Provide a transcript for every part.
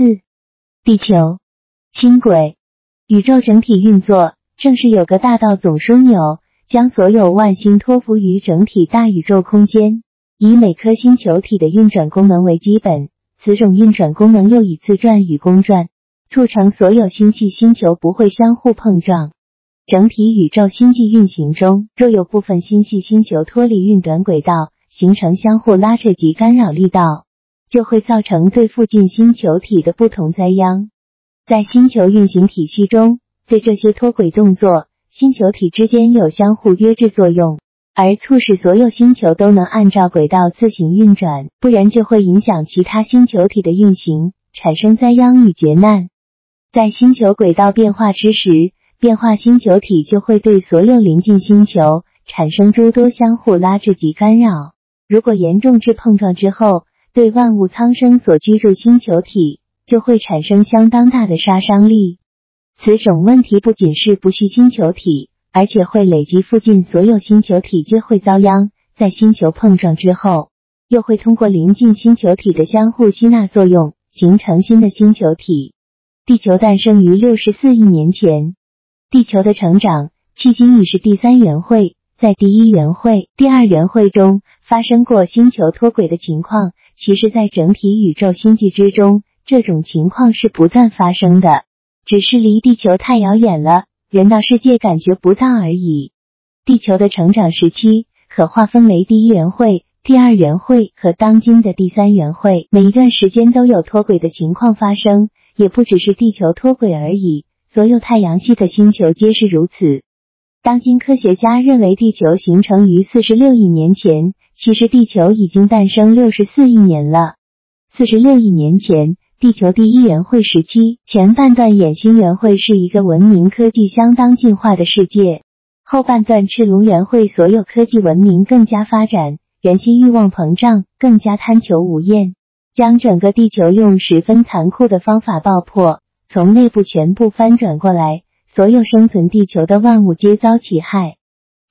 四，地球星轨宇宙整体运作，正是有个大道总枢纽，将所有万星托付于整体大宇宙空间，以每颗星球体的运转功能为基本，此种运转功能又以自转与公转，促成所有星系星球不会相互碰撞。整体宇宙星际运行中，若有部分星系星球脱离运转轨道，形成相互拉扯及干扰力道。就会造成对附近星球体的不同灾殃。在星球运行体系中，对这些脱轨动作，星球体之间有相互约制作用，而促使所有星球都能按照轨道自行运转，不然就会影响其他星球体的运行，产生灾殃与劫难。在星球轨道变化之时，变化星球体就会对所有临近星球产生诸多相互拉制及干扰。如果严重至碰撞之后，对万物苍生所居住星球体就会产生相当大的杀伤力。此种问题不仅是不续星球体，而且会累积附近所有星球体皆会遭殃。在星球碰撞之后，又会通过临近星球体的相互吸纳作用，形成新的星球体。地球诞生于六十四亿年前，地球的成长迄今已是第三元会。在第一元会、第二元会中发生过星球脱轨的情况。其实，在整体宇宙星际之中，这种情况是不断发生的，只是离地球太遥远了，人到世界感觉不到而已。地球的成长时期可划分为第一元会、第二元会和当今的第三元会，每一段时间都有脱轨的情况发生，也不只是地球脱轨而已，所有太阳系的星球皆是如此。当今科学家认为，地球形成于四十六亿年前。其实地球已经诞生六十四亿年了。四十六亿年前，地球第一元会时期前半段衍星元会是一个文明科技相当进化的世界，后半段赤龙元会所有科技文明更加发展，人心欲望膨胀，更加贪求无厌，将整个地球用十分残酷的方法爆破，从内部全部翻转过来，所有生存地球的万物皆遭其害。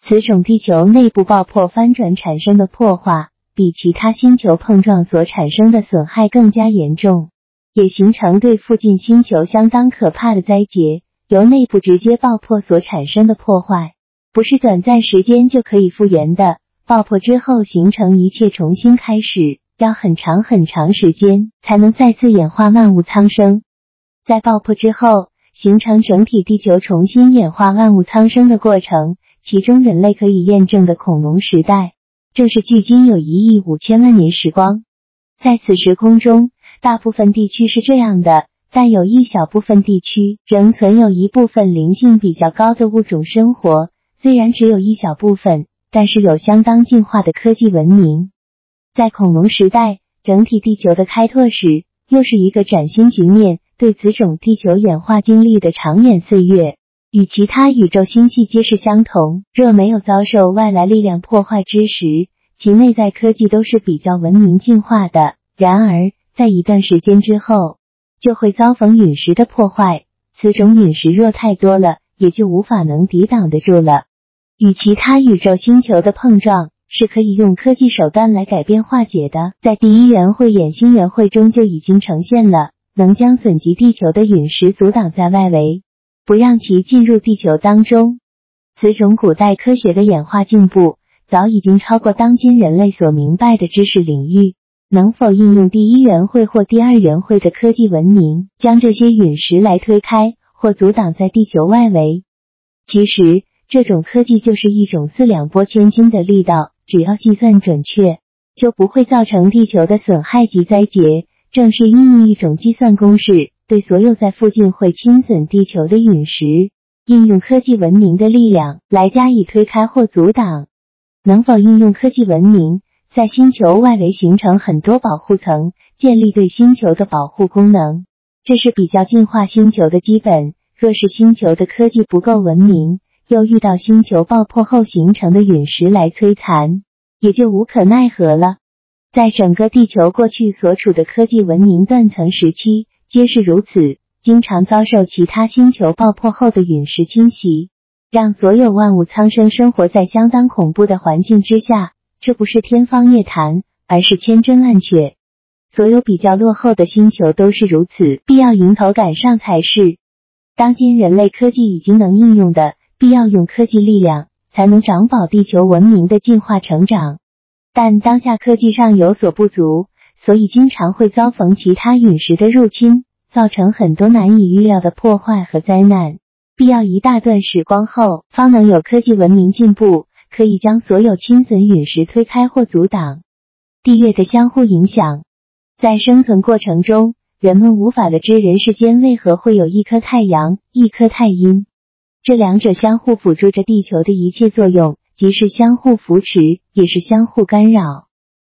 此种地球内部爆破翻转产生的破坏，比其他星球碰撞所产生的损害更加严重，也形成对附近星球相当可怕的灾劫。由内部直接爆破所产生的破坏，不是短暂时间就可以复原的。爆破之后形成一切重新开始，要很长很长时间才能再次演化万物苍生。在爆破之后形成整体地球重新演化万物苍生的过程。其中，人类可以验证的恐龙时代，正是距今有一亿五千万年时光。在此时空中，大部分地区是这样的，但有一小部分地区仍存有一部分灵性比较高的物种生活。虽然只有一小部分，但是有相当进化的科技文明。在恐龙时代，整体地球的开拓史又是一个崭新局面。对此种地球演化经历的长远岁月。与其他宇宙星系皆是相同。若没有遭受外来力量破坏之时，其内在科技都是比较文明进化的。然而，在一段时间之后，就会遭逢陨石的破坏。此种陨石若太多了，也就无法能抵挡得住了。与其他宇宙星球的碰撞是可以用科技手段来改变化解的。在第一元会演星元会中就已经呈现了，能将损及地球的陨石阻挡在外围。不让其进入地球当中，此种古代科学的演化进步早已经超过当今人类所明白的知识领域。能否应用第一元会或第二元会的科技文明，将这些陨石来推开或阻挡在地球外围？其实，这种科技就是一种四两拨千斤的力道，只要计算准确，就不会造成地球的损害及灾劫。正是应用一种计算公式。对所有在附近会侵损地球的陨石，应用科技文明的力量来加以推开或阻挡。能否应用科技文明，在星球外围形成很多保护层，建立对星球的保护功能？这是比较进化星球的基本。若是星球的科技不够文明，又遇到星球爆破后形成的陨石来摧残，也就无可奈何了。在整个地球过去所处的科技文明断层时期。皆是如此，经常遭受其他星球爆破后的陨石侵袭，让所有万物苍生生活在相当恐怖的环境之下。这不是天方夜谭，而是千真万确。所有比较落后的星球都是如此，必要迎头赶上才是。当今人类科技已经能应用的，必要用科技力量才能长保地球文明的进化成长。但当下科技上有所不足，所以经常会遭逢其他陨石的入侵，造成很多难以预料的破坏和灾难。必要一大段时光后，方能有科技文明进步，可以将所有侵损陨石推开或阻挡。地月的相互影响，在生存过程中。人们无法得知人世间为何会有一颗太阳、一颗太阴，这两者相互辅助着地球的一切作用，即是相互扶持，也是相互干扰。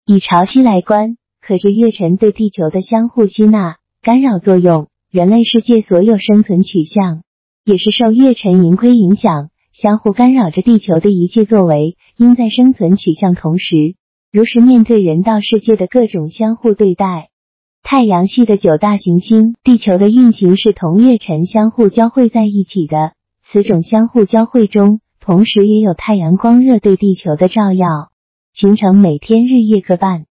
以潮汐来观，可知月尘对地球的相互吸纳、干扰作用。人类世界所有生存取向，也是受月尘盈亏影响，相互干扰着地球的一切作为。应在生存取向同时，如实面对人道世界的各种相互对待。太阳系的九大行星，地球的运行是同月尘相互交汇在一起的。此种相互交汇中，同时也有太阳光热对地球的照耀，形成每天日月各半。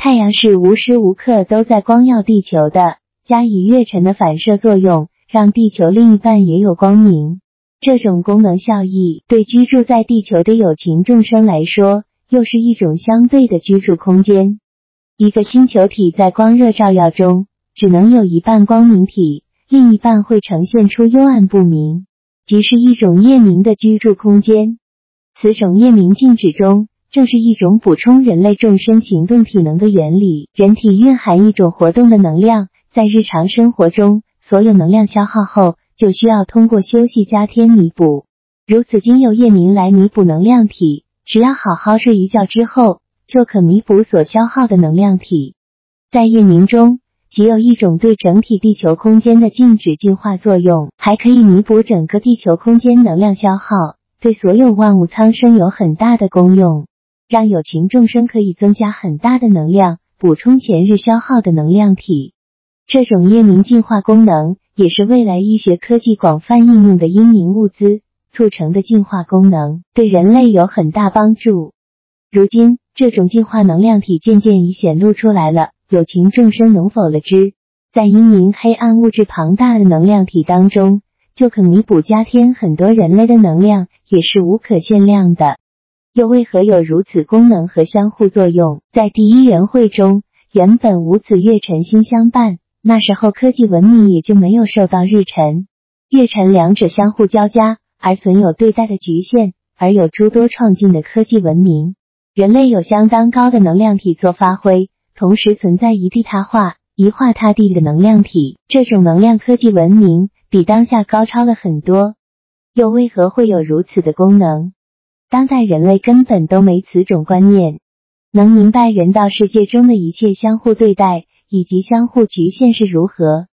太阳是无时无刻都在光耀地球的，加以月尘的反射作用，让地球另一半也有光明。这种功能效益，对居住在地球的有情众生来说，又是一种相对的居住空间。一个星球体在光热照耀中，只能有一半光明体，另一半会呈现出幽暗不明，即是一种夜明的居住空间。此种夜明静止中，正是一种补充人类众生行动体能的原理。人体蕴含一种活动的能量，在日常生活中，所有能量消耗后，就需要通过休息加添弥补。如此，经由夜明来弥补能量体，只要好好睡一觉之后。就可弥补所消耗的能量体，在夜明中，既有一种对整体地球空间的静止净化作用，还可以弥补整个地球空间能量消耗，对所有万物苍生有很大的功用，让有情众生可以增加很大的能量，补充前日消耗的能量体。这种夜明净化功能，也是未来医学科技广泛应用的阴明物资促成的净化功能，对人类有很大帮助。如今。这种净化能量体渐渐已显露出来了，有情众生能否了知？在阴明黑暗物质庞大的能量体当中，就可弥补加添很多人类的能量，也是无可限量的。又为何有如此功能和相互作用？在第一元会中，原本无此月辰星相伴，那时候科技文明也就没有受到日辰、月辰两者相互交加而存有对待的局限，而有诸多创进的科技文明。人类有相当高的能量体做发挥，同时存在一地他化、一化他地的能量体。这种能量科技文明比当下高超了很多。又为何会有如此的功能？当代人类根本都没此种观念，能明白人道世界中的一切相互对待以及相互局限是如何。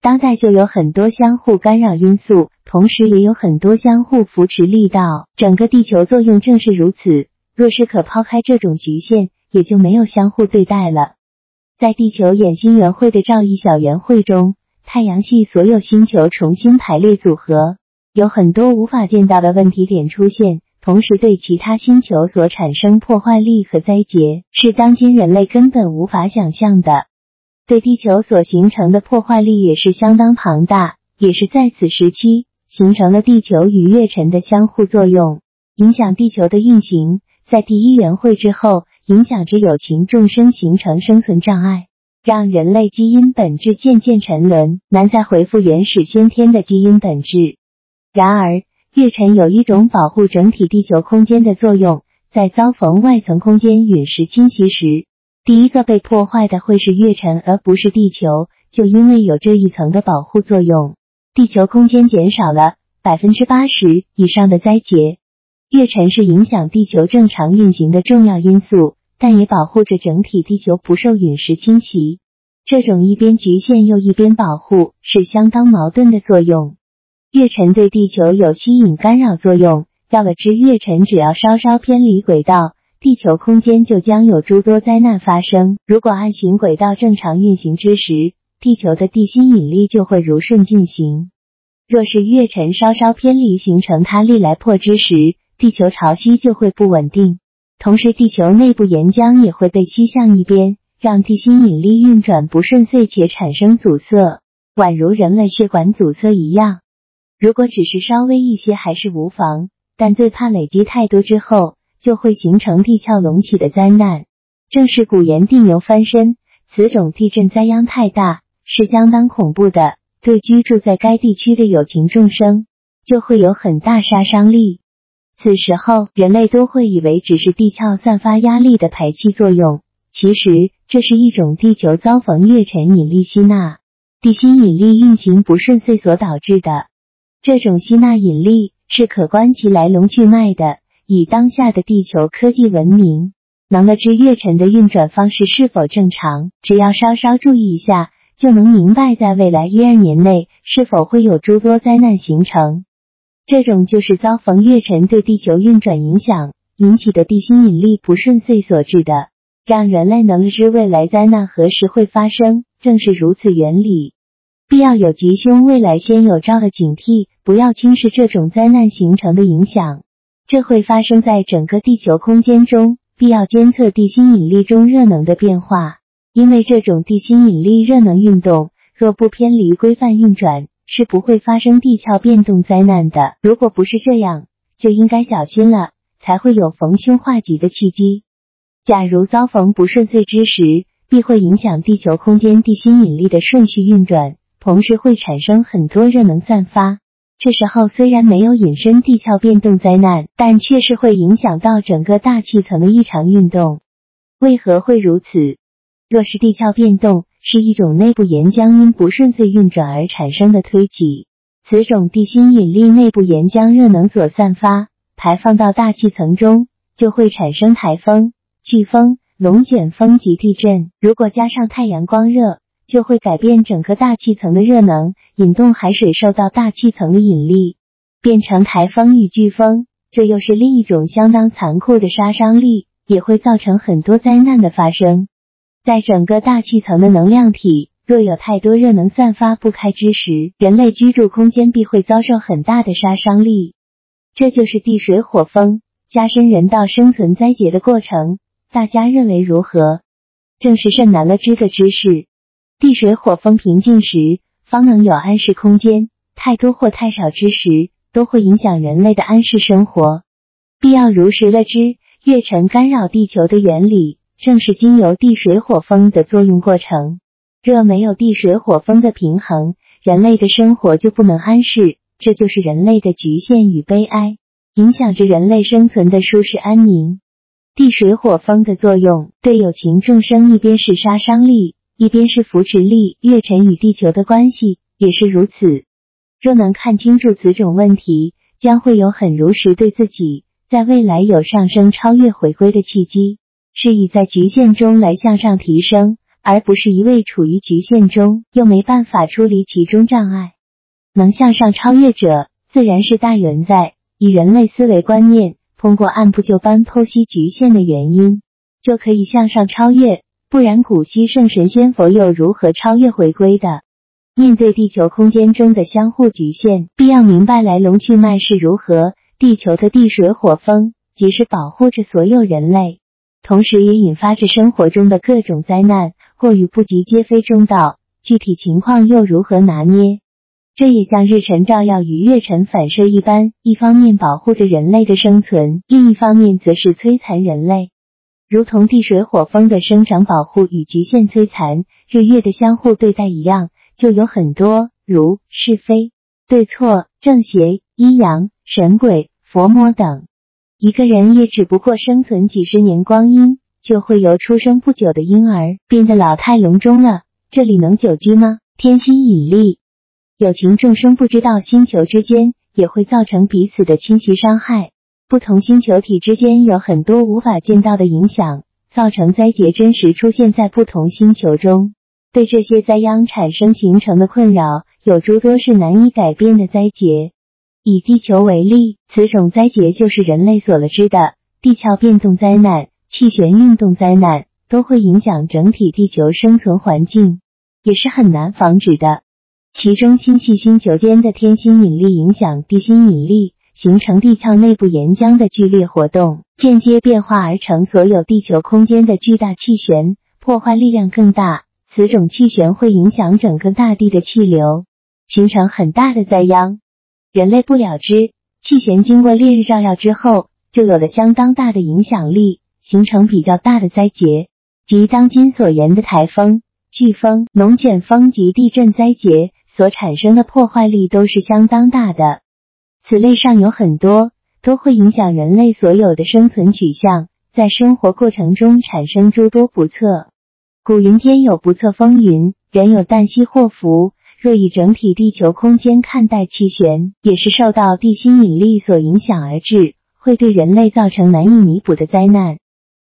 当代就有很多相互干扰因素，同时也有很多相互扶持力道。整个地球作用正是如此。若是可抛开这种局限，也就没有相互对待了。在地球演星圆会的照一小圆会中，太阳系所有星球重新排列组合，有很多无法见到的问题点出现，同时对其他星球所产生破坏力和灾劫，是当今人类根本无法想象的。对地球所形成的破坏力也是相当庞大，也是在此时期形成了地球与月尘的相互作用，影响地球的运行。在第一元会之后，影响着有情众生形成生存障碍，让人类基因本质渐渐沉沦，难再回复原始先天的基因本质。然而，月尘有一种保护整体地球空间的作用，在遭逢外层空间陨石侵袭时，第一个被破坏的会是月尘，而不是地球。就因为有这一层的保护作用，地球空间减少了百分之八十以上的灾劫。月尘是影响地球正常运行的重要因素，但也保护着整体地球不受陨石侵袭。这种一边局限又一边保护，是相当矛盾的作用。月尘对地球有吸引干扰作用，要了知月尘只要稍稍偏离轨道，地球空间就将有诸多灾难发生。如果按循轨道正常运行之时，地球的地心引力就会如顺进行。若是月尘稍稍偏离，形成它力来破之时，地球潮汐就会不稳定，同时地球内部岩浆也会被吸向一边，让地心引力运转不顺遂且产生阻塞，宛如人类血管阻塞一样。如果只是稍微一些还是无妨，但最怕累积太多之后，就会形成地壳隆起的灾难。正是古言地牛翻身，此种地震灾殃太大，是相当恐怖的，对居住在该地区的有情众生就会有很大杀伤力。此时候，人类都会以为只是地壳散发压力的排气作用，其实这是一种地球遭逢月尘引力吸纳、地心引力运行不顺遂所导致的。这种吸纳引力是可观其来龙去脉的。以当下的地球科技文明，能得知月尘的运转方式是否正常，只要稍稍注意一下，就能明白在未来一二年内是否会有诸多灾难形成。这种就是遭逢月尘对地球运转影响引起的地心引力不顺遂所致的，让人类能知未来灾难何时会发生。正是如此原理，必要有吉凶未来先有兆的警惕，不要轻视这种灾难形成的影响。这会发生在整个地球空间中，必要监测地心引力中热能的变化，因为这种地心引力热能运动若不偏离规范运转。是不会发生地壳变动灾难的。如果不是这样，就应该小心了，才会有逢凶化吉的契机。假如遭逢不顺遂之时，必会影响地球空间地心引力的顺序运转，同时会产生很多热能散发。这时候虽然没有引申地壳变动灾难，但却是会影响到整个大气层的异常运动。为何会如此？若是地壳变动，是一种内部岩浆因不顺遂运转而产生的推挤，此种地心引力内部岩浆热能所散发，排放到大气层中，就会产生台风、飓风、龙卷风及地震。如果加上太阳光热，就会改变整个大气层的热能，引动海水受到大气层的引力，变成台风与飓风。这又是另一种相当残酷的杀伤力，也会造成很多灾难的发生。在整个大气层的能量体，若有太多热能散发不开之时，人类居住空间必会遭受很大的杀伤力。这就是地水火风加深人道生存灾劫的过程。大家认为如何？正是甚难了知的知识。地水火风平静时，方能有安适空间；太多或太少之时，都会影响人类的安适生活。必要如实了知月尘干扰地球的原理。正是经由地水火风的作用过程。若没有地水火风的平衡，人类的生活就不能安适，这就是人类的局限与悲哀，影响着人类生存的舒适安宁。地水火风的作用对有情众生，一边是杀伤力，一边是扶持力。月尘与地球的关系也是如此。若能看清楚此种问题，将会有很如实对自己在未来有上升、超越、回归的契机。是以在局限中来向上提升，而不是一味处于局限中又没办法出离其中障碍。能向上超越者，自然是大圆在。以人类思维观念，通过按部就班剖析局限的原因，就可以向上超越。不然，古希圣神仙佛又如何超越回归的？面对地球空间中的相互局限，必要明白来龙去脉是如何。地球的地水火风，即是保护着所有人类。同时也引发着生活中的各种灾难，过于不及皆非中道。具体情况又如何拿捏？这也像日辰照耀与月晨反射一般，一方面保护着人类的生存，另一方面则是摧残人类。如同地水火风的生长保护与局限摧残，日月的相互对待一样，就有很多如是非、对错、正邪、阴阳、神鬼、佛魔等。一个人也只不过生存几十年光阴，就会由出生不久的婴儿变得老态龙钟了。这里能久居吗？天心引力，有情众生不知道星球之间也会造成彼此的侵袭伤害，不同星球体之间有很多无法见到的影响，造成灾劫真实出现在不同星球中。对这些灾殃产生形成的困扰，有诸多是难以改变的灾劫。以地球为例，此种灾劫就是人类所了知的地壳变动灾难、气旋运动灾难，都会影响整体地球生存环境，也是很难防止的。其中，星系星球间的天心引力影响地心引力，形成地壳内部岩浆的剧烈活动，间接变化而成所有地球空间的巨大气旋，破坏力量更大。此种气旋会影响整个大地的气流，形成很大的灾殃。人类不了知，气旋经过烈日照耀之后，就有了相当大的影响力，形成比较大的灾劫，即当今所言的台风、飓风、龙卷风及地震灾劫所产生的破坏力都是相当大的。此类尚有很多，都会影响人类所有的生存取向，在生活过程中产生诸多不测。古云：“天有不测风云，人有旦夕祸福。”若以整体地球空间看待气旋，也是受到地心引力所影响而至，会对人类造成难以弥补的灾难。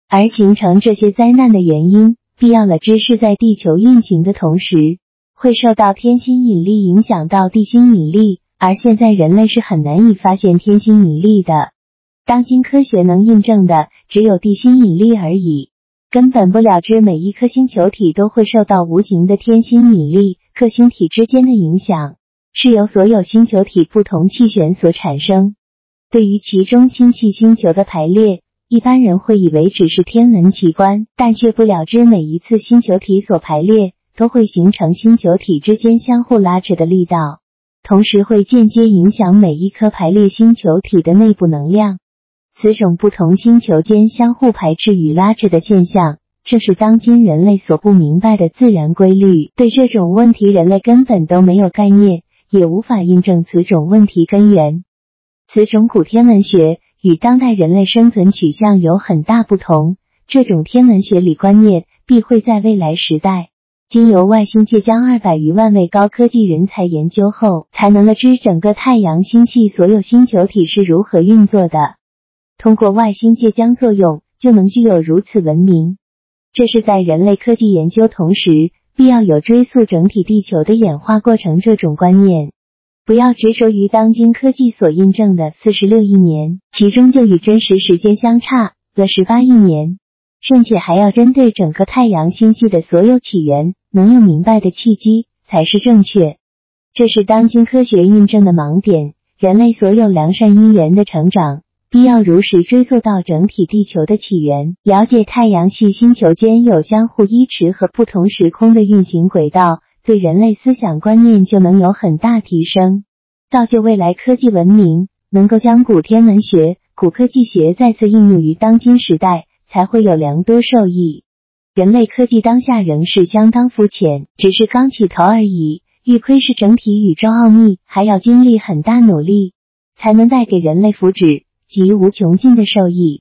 而形成这些灾难的原因，必要了知是在地球运行的同时，会受到天心引力影响到地心引力。而现在人类是很难以发现天心引力的。当今科学能印证的，只有地心引力而已。根本不了知每一颗星球体都会受到无形的天心引力，各星体之间的影响是由所有星球体不同气旋所产生。对于其中星系星球的排列，一般人会以为只是天文奇观，但却不了知每一次星球体所排列都会形成星球体之间相互拉扯的力道，同时会间接影响每一颗排列星球体的内部能量。此种不同星球间相互排斥与拉扯的现象，正是当今人类所不明白的自然规律。对这种问题，人类根本都没有概念，也无法印证此种问题根源。此种古天文学与当代人类生存取向有很大不同。这种天文学理观念必会在未来时代，经由外星界将二百余万位高科技人才研究后，才能得知整个太阳星系所有星球体是如何运作的。通过外星界将作用，就能具有如此文明。这是在人类科技研究同时，必要有追溯整体地球的演化过程这种观念。不要执着于当今科技所印证的四十六亿年，其中就与真实时间相差了十八亿年，甚且还要针对整个太阳星系的所有起源，能用明白的契机才是正确。这是当今科学印证的盲点。人类所有良善因缘的成长。必要如实追溯到整体地球的起源，了解太阳系星球间有相互依持和不同时空的运行轨道，对人类思想观念就能有很大提升，造就未来科技文明，能够将古天文学、古科技学再次应用于当今时代，才会有良多受益。人类科技当下仍是相当肤浅，只是刚起头而已。欲窥视整体宇宙奥秘，还要经历很大努力，才能带给人类福祉。及无穷尽的受益。